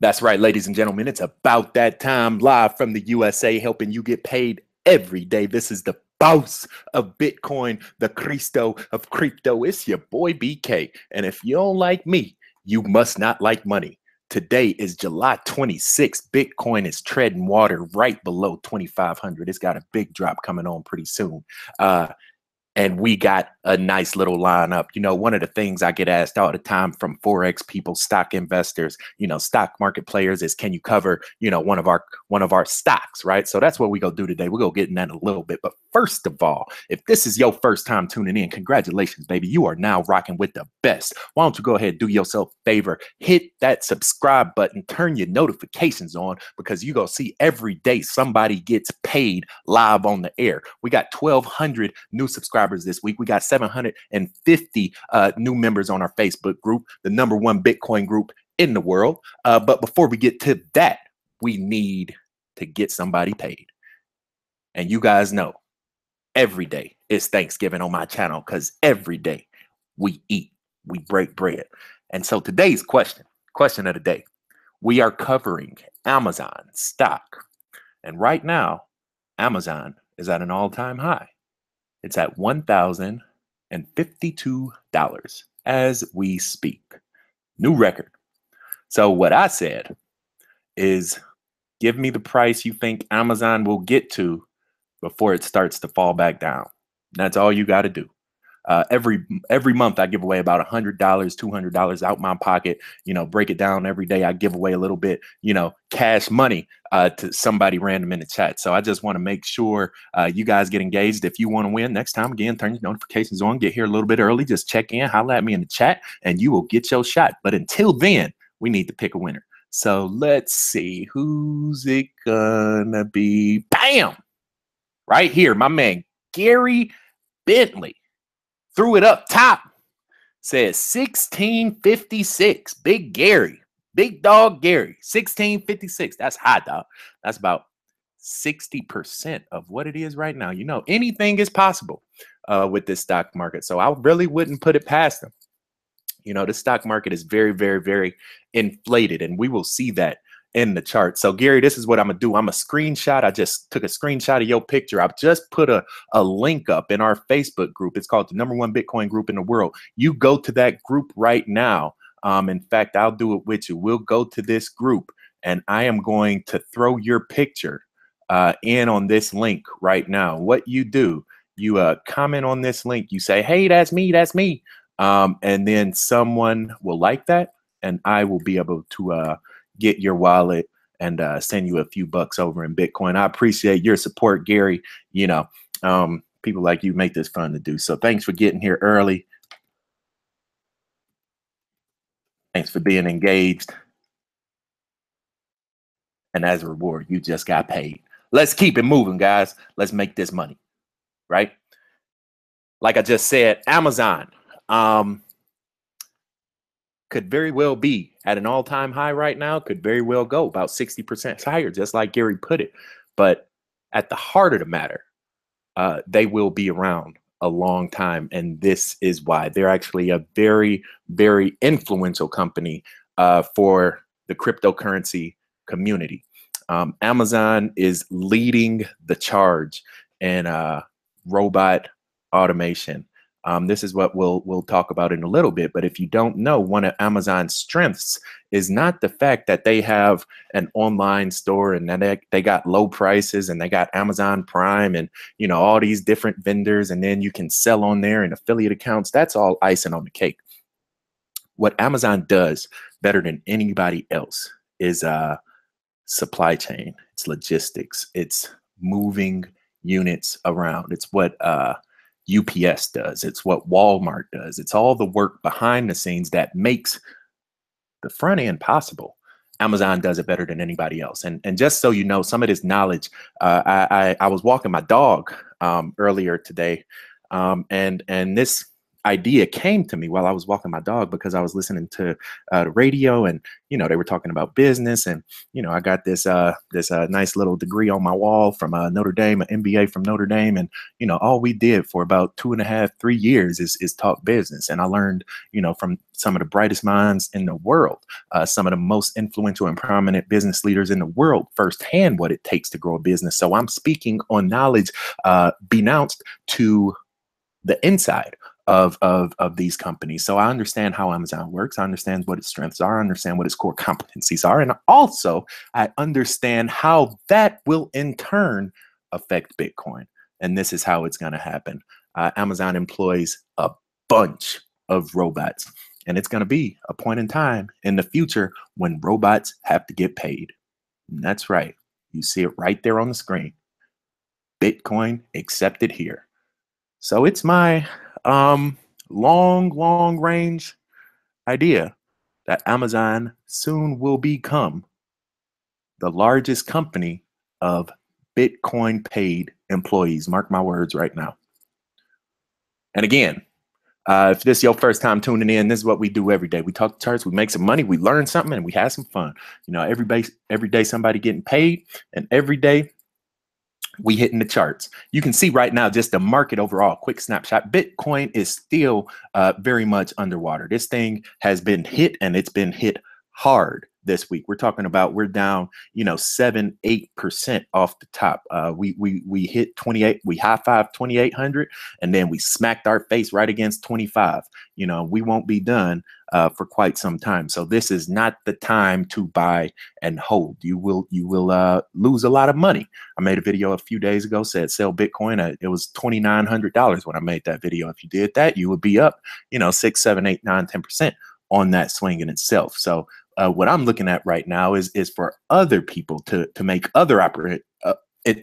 That's right, ladies and gentlemen. It's about that time live from the USA, helping you get paid every day. This is the boss of Bitcoin, the Cristo of crypto. It's your boy BK. And if you don't like me, you must not like money. Today is July 26th. Bitcoin is treading water right below 2,500. It's got a big drop coming on pretty soon. Uh, and we got a nice little lineup. You know, one of the things I get asked all the time from forex people, stock investors, you know, stock market players is, can you cover, you know, one of our one of our stocks, right? So that's what we go do today. We'll go get in that a little bit, but first of all, if this is your first time tuning in, congratulations, baby. You are now rocking with the best. Why don't you go ahead, do yourself a favor, hit that subscribe button, turn your notifications on because you go see every day somebody gets paid live on the air. We got 1,200 new subscribers this week. We got 750 uh, new members on our Facebook group, the number one Bitcoin group in the world. Uh, but before we get to that, we need to get somebody paid. And you guys know every day is Thanksgiving on my channel because every day we eat, we break bread. And so today's question, question of the day, we are covering Amazon stock. And right now, Amazon is at an all time high. It's at $1,052 as we speak. New record. So, what I said is give me the price you think Amazon will get to before it starts to fall back down. That's all you got to do. Uh, every every month I give away about a hundred dollars, two hundred dollars out my pocket. You know, break it down every day. I give away a little bit, you know, cash money uh, to somebody random in the chat. So I just want to make sure uh, you guys get engaged. If you want to win next time, again, turn your notifications on. Get here a little bit early. Just check in, holla at me in the chat, and you will get your shot. But until then, we need to pick a winner. So let's see who's it gonna be. Bam! Right here, my man Gary Bentley threw it up top. Says 1656. Big Gary. Big dog Gary. 1656. That's high, dog. That's about 60% of what it is right now. You know, anything is possible uh, with this stock market. So I really wouldn't put it past them. You know, the stock market is very, very, very inflated, and we will see that in the chart. So Gary, this is what I'm gonna do. I'm a screenshot. I just took a screenshot of your picture. I've just put a, a link up in our Facebook group. It's called the number one Bitcoin group in the world. You go to that group right now. Um, in fact, I'll do it with you. We'll go to this group and I am going to throw your picture uh, in on this link right now. What you do, you uh, comment on this link. You say, hey, that's me, that's me. Um, and then someone will like that and I will be able to uh, get your wallet and uh, send you a few bucks over in Bitcoin. I appreciate your support, Gary. You know, um, people like you make this fun to do. So thanks for getting here early. Thanks for being engaged. And as a reward, you just got paid. Let's keep it moving, guys. Let's make this money, right? Like I just said, Amazon. Um, could very well be at an all time high right now, could very well go about 60% higher, just like Gary put it. But at the heart of the matter, uh, they will be around a long time. And this is why they're actually a very, very influential company uh, for the cryptocurrency community. Um, Amazon is leading the charge in uh, robot automation. Um, this is what we'll we'll talk about in a little bit. But if you don't know, one of Amazon's strengths is not the fact that they have an online store and that they, they got low prices and they got Amazon Prime and you know all these different vendors and then you can sell on there and affiliate accounts. That's all icing on the cake. What Amazon does better than anybody else is uh, supply chain. It's logistics. It's moving units around. It's what uh, UPS does, it's what Walmart does. It's all the work behind the scenes that makes the front end possible. Amazon does it better than anybody else. And and just so you know, some of this knowledge, uh, I, I, I was walking my dog um, earlier today, um, and and this idea came to me while I was walking my dog because I was listening to uh, the radio and you know they were talking about business and you know I got this uh, this uh, nice little degree on my wall from uh, Notre Dame, an MBA from Notre Dame, and you know all we did for about two and a half three years is is talk business, and I learned you know from some of the brightest minds in the world, uh, some of the most influential and prominent business leaders in the world firsthand what it takes to grow a business. So I'm speaking on knowledge uh, denounced to the inside of, of, of these companies. So I understand how Amazon works. I understand what its strengths are. I understand what its core competencies are. And also, I understand how that will in turn affect Bitcoin. And this is how it's going to happen. Uh, Amazon employs a bunch of robots. And it's going to be a point in time in the future when robots have to get paid. And that's right. You see it right there on the screen. Bitcoin accepted here. So it's my um, long, long range idea that Amazon soon will become the largest company of Bitcoin paid employees. Mark my words right now. And again, uh, if this is your first time tuning in, this is what we do every day. We talk charts, we make some money, we learn something, and we have some fun. You know, every day, every day somebody getting paid, and every day we hitting the charts. You can see right now just the market overall. Quick snapshot. Bitcoin is still uh, very much underwater. This thing has been hit and it's been hit hard this week. We're talking about we're down, you know, seven, eight percent off the top. Uh, we we we hit 28, we high five 2800, and then we smacked our face right against 25. You know, we won't be done uh, for quite some time. So this is not the time to buy and hold. You will you will uh, lose a lot of money. I made a video a few days ago said sell Bitcoin. Uh, it was twenty nine hundred dollars when I made that video. If you did that, you would be up, you know, six, seven, eight, nine, ten percent on that swing in itself. So uh, what I'm looking at right now is is for other people to to make other oppor- uh,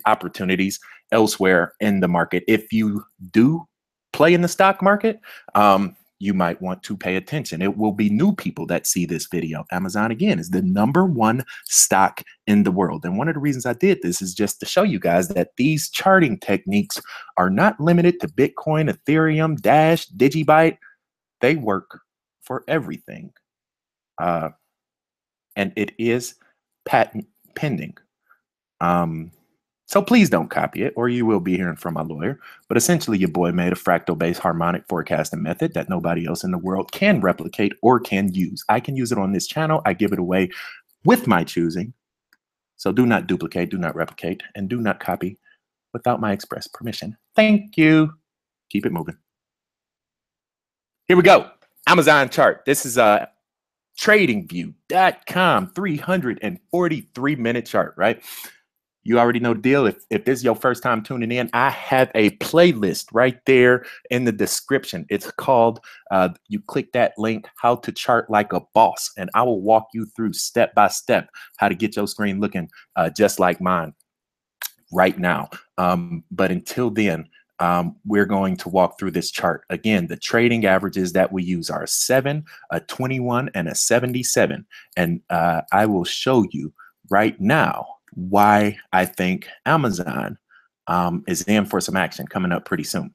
opportunities elsewhere in the market. If you do play in the stock market, um, you might want to pay attention. It will be new people that see this video. Amazon, again, is the number one stock in the world. And one of the reasons I did this is just to show you guys that these charting techniques are not limited to Bitcoin, Ethereum, Dash, Digibyte. They work for everything. Uh, and it is patent pending. Um, so please don't copy it, or you will be hearing from my lawyer. But essentially, your boy made a fractal based harmonic forecasting method that nobody else in the world can replicate or can use. I can use it on this channel. I give it away with my choosing. So do not duplicate, do not replicate, and do not copy without my express permission. Thank you. Keep it moving. Here we go. Amazon chart. This is uh, a tradingview.com 343 minute chart, right? You already know the deal. If, if this is your first time tuning in, I have a playlist right there in the description. It's called, uh, you click that link, How to Chart Like a Boss, and I will walk you through step by step how to get your screen looking uh, just like mine right now. Um, but until then, um, we're going to walk through this chart. Again, the trading averages that we use are a 7, a 21, and a 77. And uh, I will show you right now why I think Amazon um, is in for some action coming up pretty soon,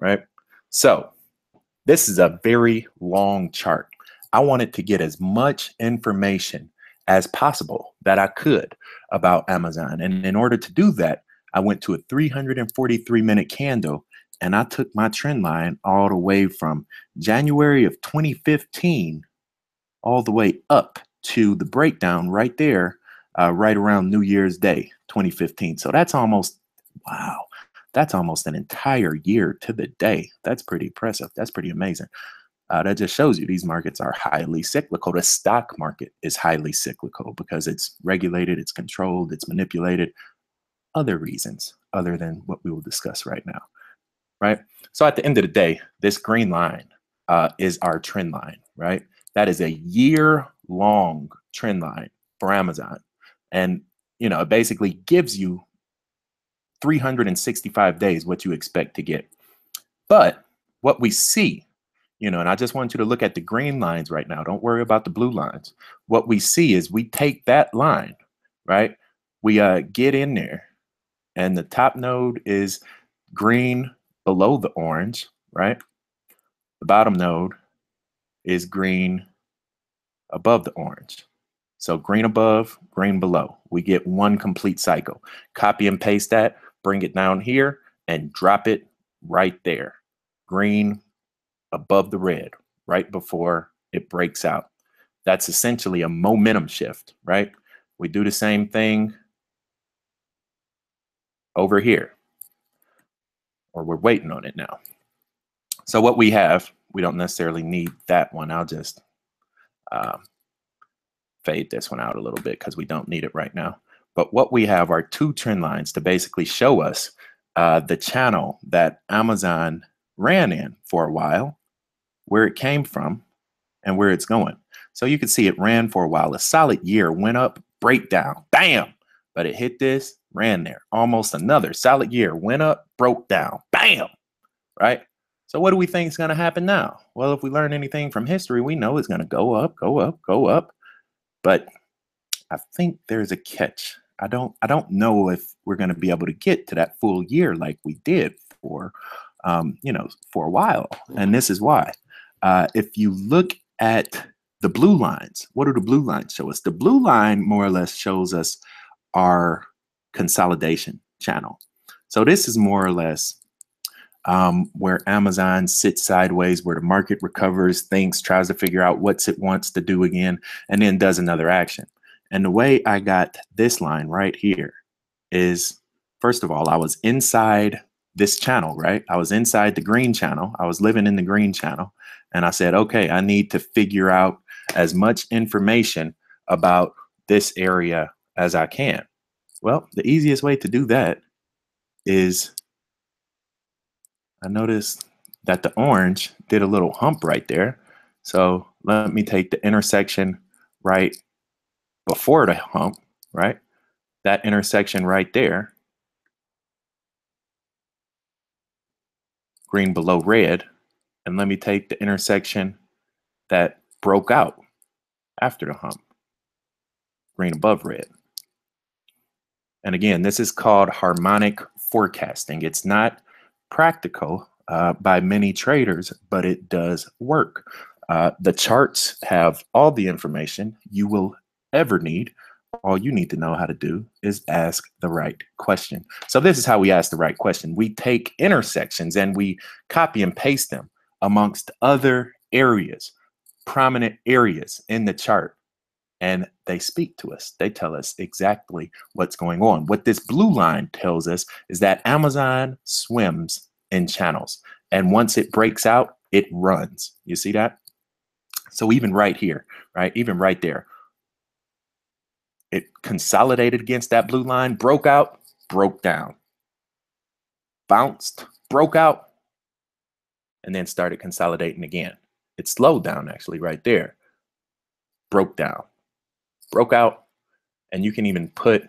right? So this is a very long chart. I wanted to get as much information as possible that I could about Amazon. And in order to do that, I went to a 343 minute candle and I took my trend line all the way from January of 2015 all the way up to the breakdown right there, uh, right around New Year's Day 2015. So that's almost, wow, that's almost an entire year to the day. That's pretty impressive. That's pretty amazing. Uh, that just shows you these markets are highly cyclical. The stock market is highly cyclical because it's regulated, it's controlled, it's manipulated other reasons other than what we will discuss right now, right? So at the end of the day, this green line uh, is our trend line, right? That is a year long trend line for Amazon. And, you know, it basically gives you 365 days what you expect to get. But what we see, you know, and I just want you to look at the green lines right now. Don't worry about the blue lines. What we see is we take that line, right? We uh, get in there and the top node is green below the orange, right? the bottom node is green above the orange. So green above, green below. We get one complete cycle. Copy and paste that, bring it down here, and drop it right there. Green above the red, right before it breaks out. That's essentially a momentum shift, right? We do the same thing over here, or we're waiting on it now. So what we have, we don't necessarily need that one. I'll just uh, fade this one out a little bit because we don't need it right now. But what we have are two trend lines to basically show us uh, the channel that Amazon ran in for a while, where it came from, and where it's going. So you can see it ran for a while, a solid year, went up, breakdown, bam. But it hit this, ran there. Almost another solid year, went up, broke down, bam. Right? So what do we think is going to happen now? Well, if we learn anything from history, we know it's going to go up, go up, go up. But I think there's a catch. I don't I don't know if we're going to be able to get to that full year like we did for um, you know for a while, and this is why. Uh, if you look at the blue lines, what do the blue lines show us? The blue line more or less shows us our consolidation channel. So this is more or less um, where Amazon sits sideways, where the market recovers, thinks, tries to figure out what it wants to do again, and then does another action. And the way I got this line right here is, first of all, I was inside this channel, right? I was inside the green channel. I was living in the green channel. And I said, okay, I need to figure out as much information about this area as I can. Well, the easiest way to do that is I noticed that the orange did a little hump right there. So let me take the intersection right before the hump, right? That intersection right there, green below red, and let me take the intersection that broke out after the hump, green above red. And again, this is called harmonic forecasting. It's not practical uh, by many traders, but it does work. Uh, the charts have all the information you will ever need. All you need to know how to do is ask the right question. So this is how we ask the right question. We take intersections and we copy and paste them amongst other areas, prominent areas in the chart. And they speak to us. They tell us exactly what's going on. What this blue line tells us is that Amazon swims in channels. And once it breaks out, it runs. You see that? So even right here, right? Even right there, it consolidated against that blue line, broke out, broke down, bounced, broke out, and then started consolidating again. It slowed down actually right there, broke down, broke out, and you can even put,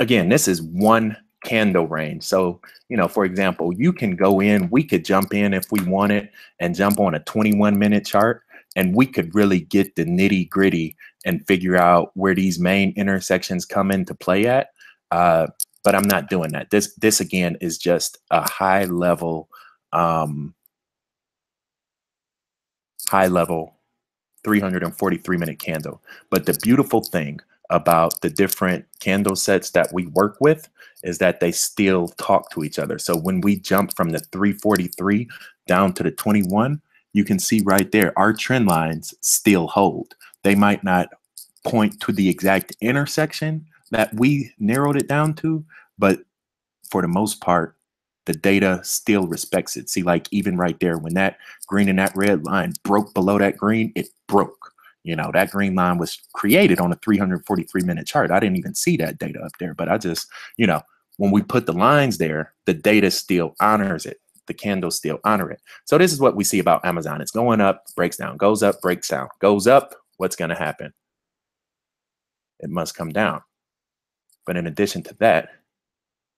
again, this is one candle range. So, you know, for example, you can go in, we could jump in if we wanted and jump on a 21 minute chart and we could really get the nitty gritty and figure out where these main intersections come into play at. Uh, but I'm not doing that. This, this again is just a high level, um, high level 343 minute candle. But the beautiful thing about the different candle sets that we work with is that they still talk to each other. So when we jump from the 343 down to the 21, you can see right there, our trend lines still hold. They might not point to the exact intersection that we narrowed it down to, but for the most part, the data still respects it. See, like even right there, when that green and that red line broke below that green, it broke. You know, that green line was created on a 343 minute chart. I didn't even see that data up there, but I just, you know, when we put the lines there, the data still honors it the candles still honor it. So this is what we see about Amazon. It's going up, breaks down, goes up, breaks down, goes up. What's going to happen? It must come down. But in addition to that,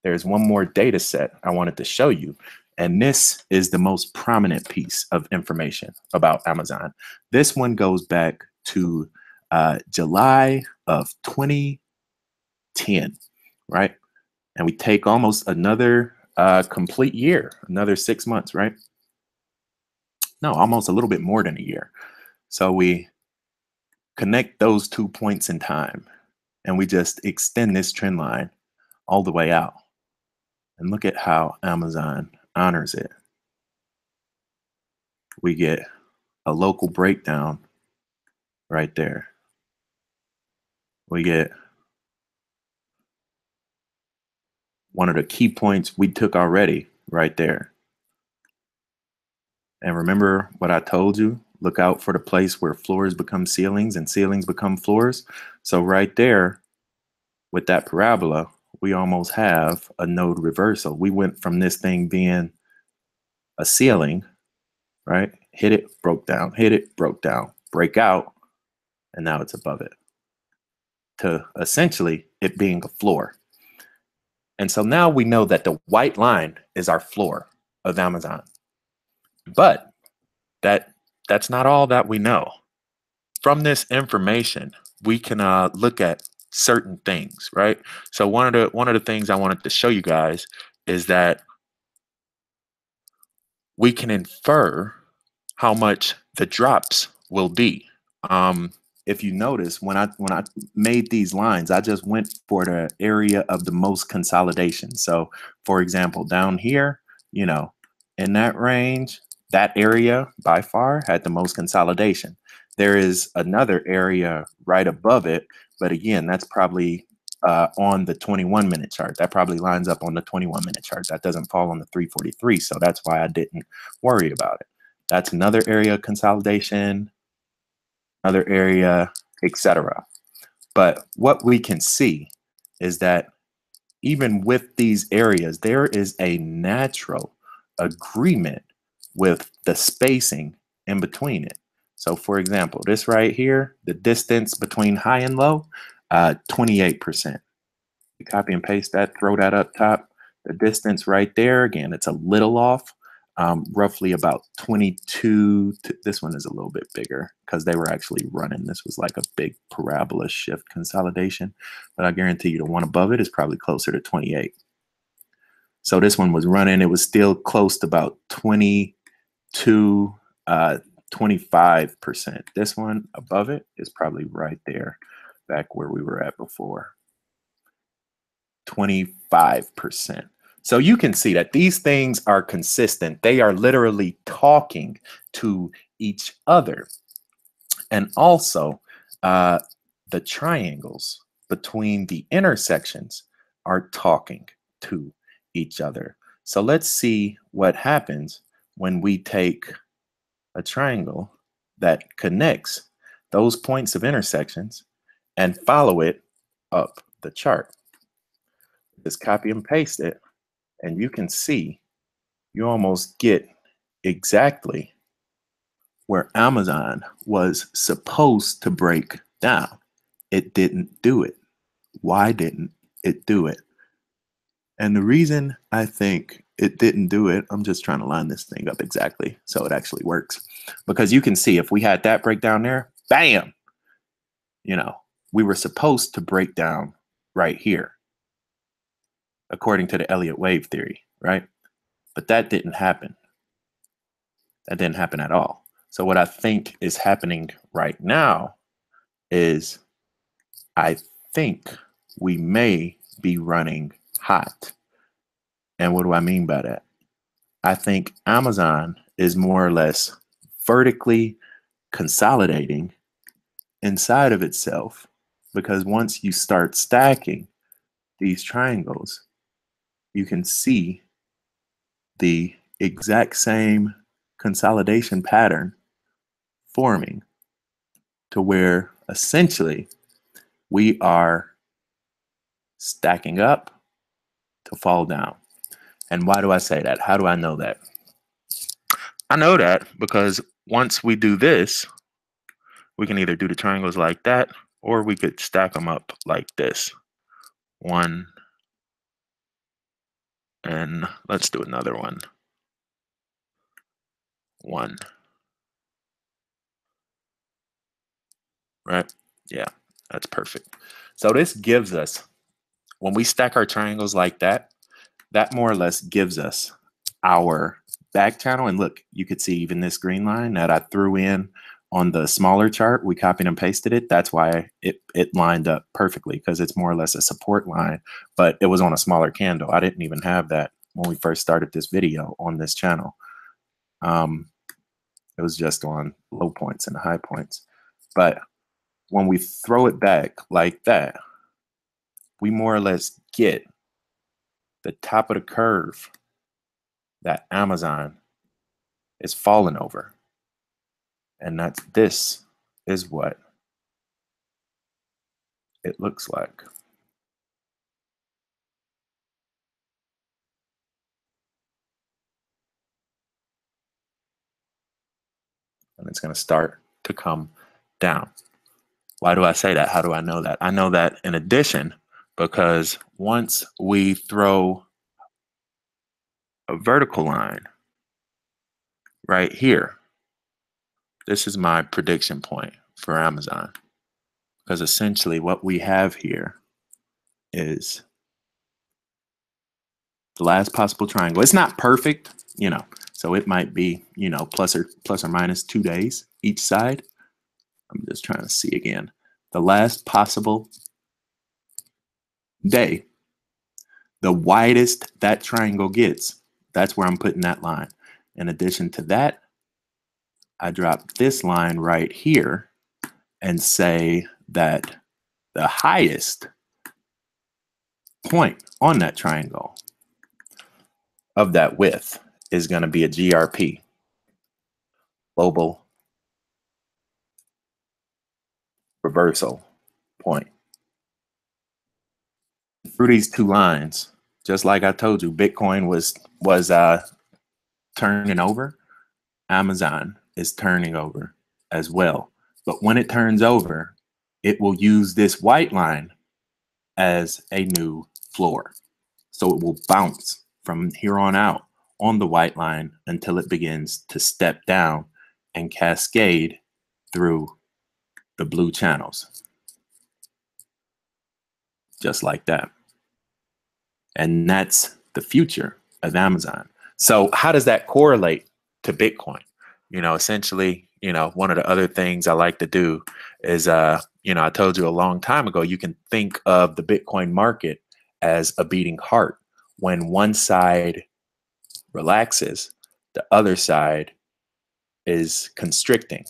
there's one more data set I wanted to show you. And this is the most prominent piece of information about Amazon. This one goes back to uh, July of 2010, right? And we take almost another uh, complete year, another six months, right? no, almost a little bit more than a year. So we connect those two points in time and we just extend this trend line all the way out. And look at how Amazon honors it. We get a local breakdown right there. We get one of the key points we took already right there. And remember what I told you? Look out for the place where floors become ceilings and ceilings become floors. So right there, with that parabola, we almost have a node reversal. We went from this thing being a ceiling, right? Hit it, broke down, hit it, broke down, break out, and now it's above it. To essentially it being a floor. And so now we know that the white line is our floor of Amazon. But that that's not all that we know. From this information, we can uh, look at certain things, right? So one of the one of the things I wanted to show you guys is that we can infer how much the drops will be. Um, if you notice, when I when I made these lines, I just went for the area of the most consolidation. So, for example, down here, you know, in that range, that area by far had the most consolidation. There is another area right above it, but again, that's probably uh, on the 21 minute chart. That probably lines up on the 21 minute chart. That doesn't fall on the 343. So that's why I didn't worry about it. That's another area of consolidation, another area, etc. But what we can see is that even with these areas, there is a natural agreement with the spacing in between it. So for example, this right here, the distance between high and low, uh, 28%. You copy and paste that, throw that up top. The distance right there, again, it's a little off, um, roughly about 22. To, this one is a little bit bigger because they were actually running. This was like a big parabola shift consolidation, but I guarantee you the one above it is probably closer to 28. So this one was running. It was still close to about 22, uh, 25%. This one above it is probably right there, back where we were at before. 25%. So you can see that these things are consistent. They are literally talking to each other. And also, uh, the triangles between the intersections are talking to each other. So let's see what happens when we take a triangle that connects those points of intersections and follow it up the chart. Just copy and paste it, and you can see you almost get exactly where Amazon was supposed to break down. It didn't do it. Why didn't it do it? And the reason I think it didn't do it, I'm just trying to line this thing up exactly so it actually works. Because you can see if we had that breakdown there, bam, you know, we were supposed to break down right here, according to the Elliott wave theory, right? But that didn't happen. That didn't happen at all. So what I think is happening right now is I think we may be running hot. And what do I mean by that? I think Amazon is more or less vertically consolidating inside of itself because once you start stacking these triangles, you can see the exact same consolidation pattern forming to where essentially we are stacking up to fall down. And why do I say that? How do I know that? I know that because once we do this, we can either do the triangles like that or we could stack them up like this. One, and let's do another one. One. Right? Yeah, that's perfect. So this gives us when we stack our triangles like that, that more or less gives us our back channel and look, you could see even this green line that I threw in on the smaller chart, we copied and pasted it. That's why it, it lined up perfectly because it's more or less a support line, but it was on a smaller candle. I didn't even have that when we first started this video on this channel. Um, it was just on low points and high points. But when we throw it back like that, we more or less get the top of the curve that Amazon is falling over. And that's this is what it looks like. And it's going to start to come down. Why do I say that? How do I know that? I know that in addition, because once we throw a vertical line right here, this is my prediction point for Amazon. Because essentially what we have here is the last possible triangle. It's not perfect, you know, so it might be, you know, plus or plus or minus two days each side. I'm just trying to see again. The last possible day, the widest that triangle gets, that's where I'm putting that line. In addition to that, I drop this line right here and say that the highest point on that triangle of that width is going to be a GRP, global reversal point. Through these two lines, just like I told you, Bitcoin was was uh, turning over. Amazon is turning over as well. But when it turns over, it will use this white line as a new floor. So it will bounce from here on out on the white line until it begins to step down and cascade through the blue channels. Just like that. And that's the future of Amazon. So how does that correlate to Bitcoin? You know, essentially, you know, one of the other things I like to do is uh, you know, I told you a long time ago, you can think of the Bitcoin market as a beating heart. When one side relaxes, the other side is constricting,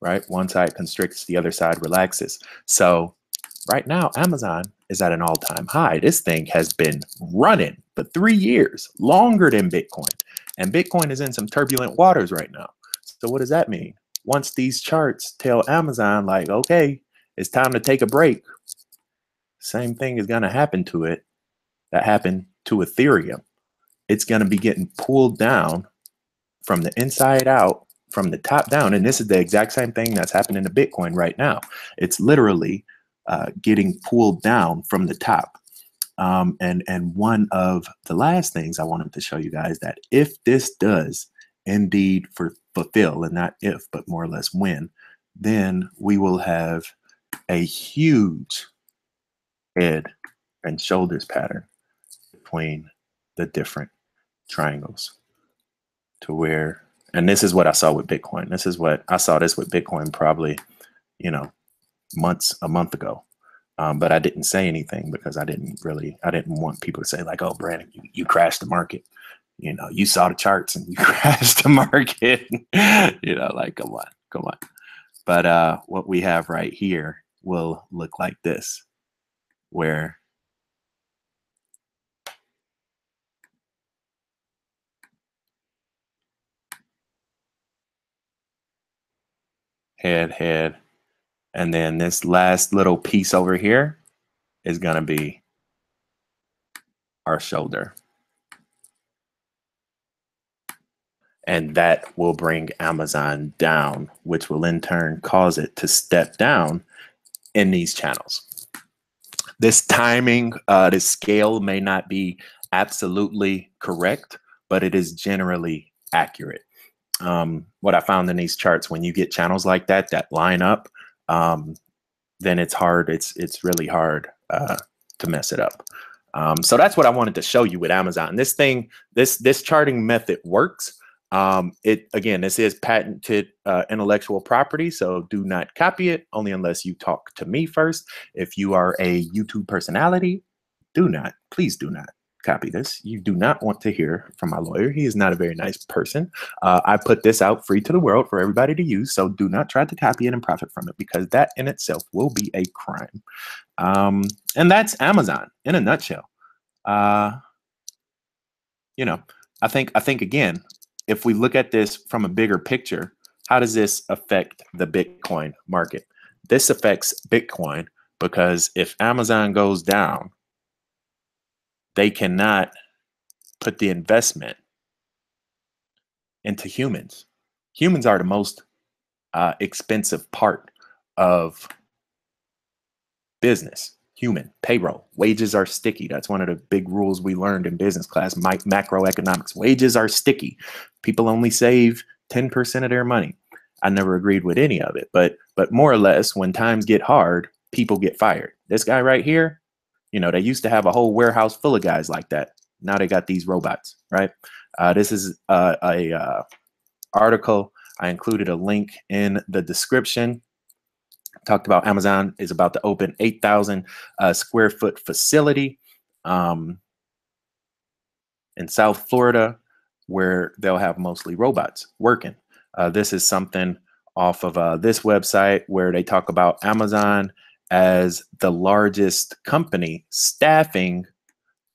right? One side constricts, the other side relaxes. So right now, Amazon is at an all time high. This thing has been running for three years, longer than Bitcoin. And Bitcoin is in some turbulent waters right now. So, what does that mean? Once these charts tell Amazon, like, okay, it's time to take a break, same thing is going to happen to it that happened to Ethereum. It's going to be getting pulled down from the inside out, from the top down. And this is the exact same thing that's happening to Bitcoin right now. It's literally uh, getting pulled down from the top. Um, and and one of the last things I wanted to show you guys that if this does indeed for, fulfill, and not if, but more or less when, then we will have a huge head and shoulders pattern between the different triangles to where and this is what I saw with Bitcoin. This is what I saw this with Bitcoin probably, you know, months a month ago. Um, but I didn't say anything because I didn't really I didn't want people to say like, oh Brandon, you, you crashed the market. You know, you saw the charts and you crashed the market. you know, like come on, come on. But uh what we have right here will look like this, where head, head, and then this last little piece over here is going to be our shoulder. And that will bring Amazon down, which will in turn cause it to step down in these channels. This timing, uh, the scale may not be absolutely correct, but it is generally accurate. Um, what I found in these charts, when you get channels like that that line up, um, then it's hard. It's it's really hard uh, to mess it up. Um, so that's what I wanted to show you with Amazon. This thing, this this charting method works, Um, it again, this is patented uh, intellectual property, so do not copy it only unless you talk to me first. If you are a YouTube personality, do not, please do not copy this. You do not want to hear from my lawyer. He is not a very nice person. Uh, I put this out free to the world for everybody to use, so do not try to copy it and profit from it because that in itself will be a crime. Um, and that's Amazon in a nutshell. Uh, you know, I think I think again, if we look at this from a bigger picture, how does this affect the Bitcoin market? This affects Bitcoin because if Amazon goes down, they cannot put the investment into humans. Humans are the most uh, expensive part of business. Human payroll wages are sticky. That's one of the big rules we learned in business class. My, macroeconomics wages are sticky. People only save ten percent of their money. I never agreed with any of it, but but more or less, when times get hard, people get fired. This guy right here, you know, they used to have a whole warehouse full of guys like that. Now they got these robots, right? Uh, this is uh, a uh, article. I included a link in the description. Talked about Amazon is about to open 8,000 uh, square foot facility um, in South Florida where they'll have mostly robots working. Uh, this is something off of uh, this website where they talk about Amazon as the largest company staffing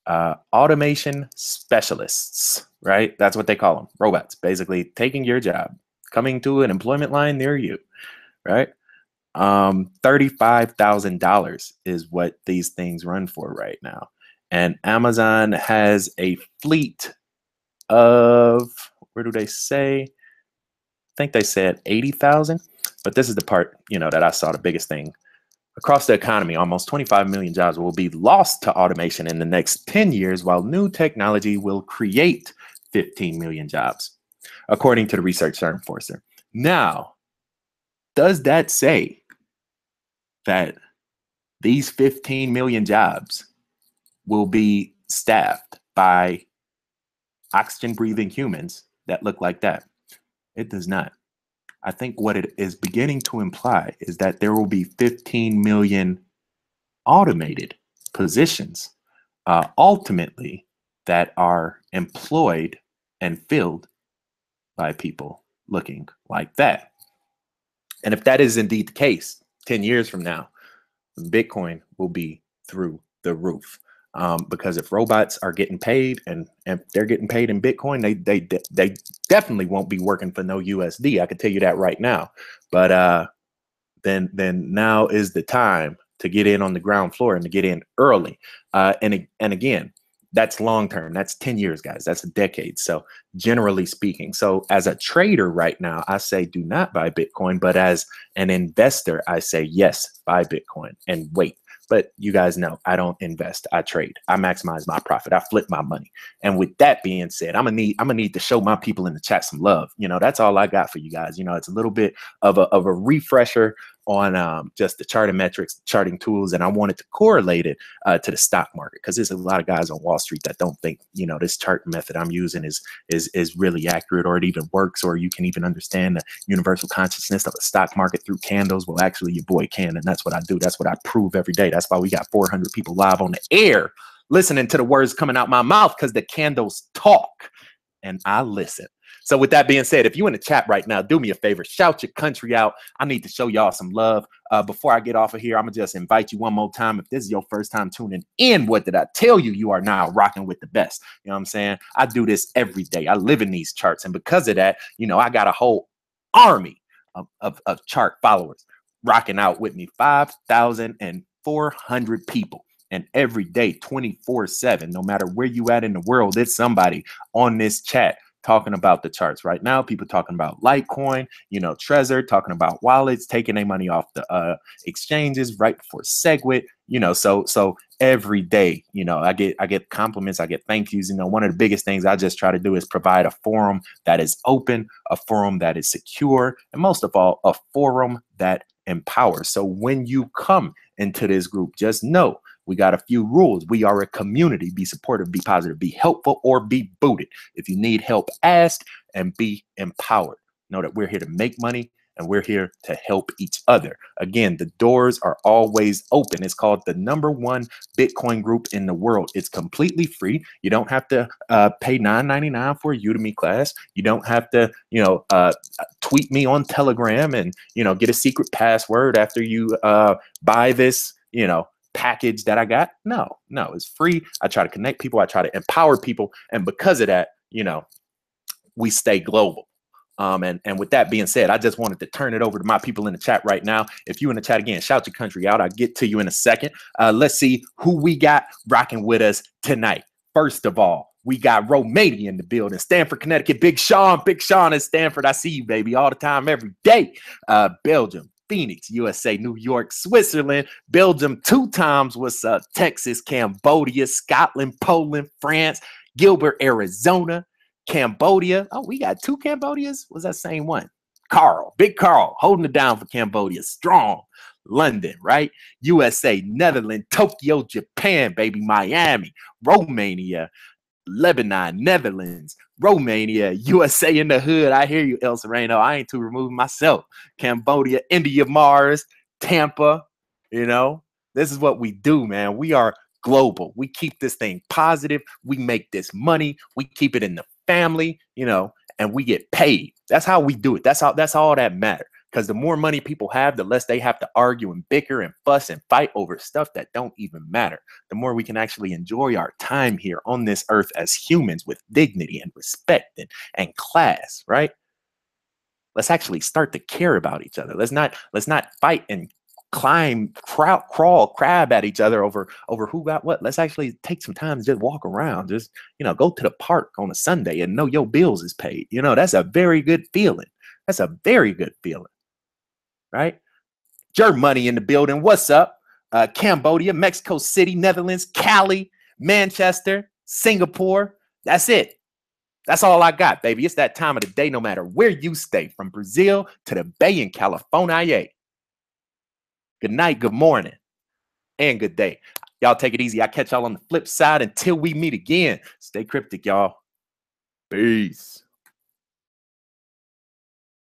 uh, automation specialists, right? That's what they call them robots, basically taking your job, coming to an employment line near you, right? Um, $35,000 is what these things run for right now. And Amazon has a fleet of, where do they say? I think they said 80,000, but this is the part, you know, that I saw the biggest thing Across the economy, almost 25 million jobs will be lost to automation in the next 10 years, while new technology will create 15 million jobs, according to the research firm Forrester. Now, does that say that these 15 million jobs will be staffed by oxygen breathing humans that look like that? It does not. I think what it is beginning to imply is that there will be 15 million automated positions uh, ultimately that are employed and filled by people looking like that. And if that is indeed the case, 10 years from now, Bitcoin will be through the roof um, because if robots are getting paid and, and they're getting paid in Bitcoin, they they they definitely won't be working for no USD. I can tell you that right now. But uh, then then now is the time to get in on the ground floor and to get in early. Uh, and and again, that's long term. That's 10 years, guys. That's a decade. So generally speaking, so as a trader right now, I say do not buy Bitcoin. But as an investor, I say yes, buy Bitcoin and wait but you guys know I don't invest. I trade. I maximize my profit. I flip my money. And with that being said, I'm gonna need I'm gonna need to show my people in the chat some love. You know, that's all I got for you guys. You know, it's a little bit of a of a refresher on um, just the charting metrics, charting tools, and I wanted to correlate it uh, to the stock market because there's a lot of guys on Wall Street that don't think you know this chart method I'm using is is is really accurate or it even works or you can even understand the universal consciousness of the stock market through candles. Well, actually, your boy can, and that's what I do. That's what I prove every day. That's why we got 400 people live on the air listening to the words coming out my mouth because the candles talk, and I listen. So with that being said, if you're in the chat right now, do me a favor, shout your country out. I need to show y'all some love. Uh, before I get off of here, I'm gonna just invite you one more time. If this is your first time tuning in, what did I tell you? You are now rocking with the best. You know what I'm saying? I do this every day. I live in these charts, and because of that, you know, I got a whole army of, of, of chart followers rocking out with me. Five thousand and four hundred people and every day 24 7 no matter where you at in the world it's somebody on this chat talking about the charts right now. People talking about Litecoin, you know, Trezor, talking about wallets, taking their money off the uh, exchanges right before SegWit, you know. So so every day, you know, I get I get compliments, I get thank yous. You know, one of the biggest things I just try to do is provide a forum that is open, a forum that is secure, and most of all, a forum that empowers. So when you come into this group, just know we got a few rules. We are a community. Be supportive, be positive, be helpful, or be booted. If you need help, ask. and be empowered. Know that we're here to make money and we're here to help each other. Again, the doors are always open. It's called the number one Bitcoin group in the world. It's completely free. You don't have to uh, pay $9.99 for a Udemy class. You don't have to, you know, uh, tweet me on Telegram and, you know, get a secret password after you uh, buy this, you know, package that I got. No, no, it's free. I try to connect people. I try to empower people. And because of that, you know, we stay global. Um, and, and with that being said, I just wanted to turn it over to my people in the chat right now. If you in the chat again, shout your country out. I'll get to you in a second. Uh, let's see who we got rocking with us tonight. First of all, we got Romania in the building. Stamford, Connecticut. Big Sean. Big Sean in Stamford. I see you, baby, all the time, every day. Uh, Belgium, Phoenix, USA, New York, Switzerland, Belgium two times. What's up? Texas, Cambodia, Scotland, Poland, France, Gilbert, Arizona, Cambodia. Oh, we got two Cambodias. Was that same one? Carl, Big Carl, holding it down for Cambodia. Strong. London, right? USA, Netherlands, Tokyo, Japan, baby, Miami, Romania, Lebanon, Netherlands, Romania, USA in the hood. I hear you, El Sereno. I ain't too removed myself. Cambodia, India, Mars, Tampa. You know, this is what we do, man. We are global. We keep this thing positive. We make this money. We keep it in the family, you know, and we get paid. That's how we do it. That's all that's all that matter. Because the more money people have, the less they have to argue and bicker and fuss and fight over stuff that don't even matter. The more we can actually enjoy our time here on this earth as humans with dignity and respect and, and class, right? Let's actually start to care about each other. Let's not let's not fight and climb, crawl, crawl, crab at each other over over who got what. Let's actually take some time to just walk around. Just you know, go to the park on a Sunday and know your bills is paid. You know, that's a very good feeling. That's a very good feeling, right? Money in the building. What's up? Uh, Cambodia, Mexico City, Netherlands, Cali, Manchester, Singapore. That's it. That's all I got, baby. It's that time of the day, no matter where you stay, from Brazil to the Bay in California. Good night, good morning, and good day. Y'all take it easy. I catch y'all on the flip side until we meet again. Stay cryptic, y'all. Peace.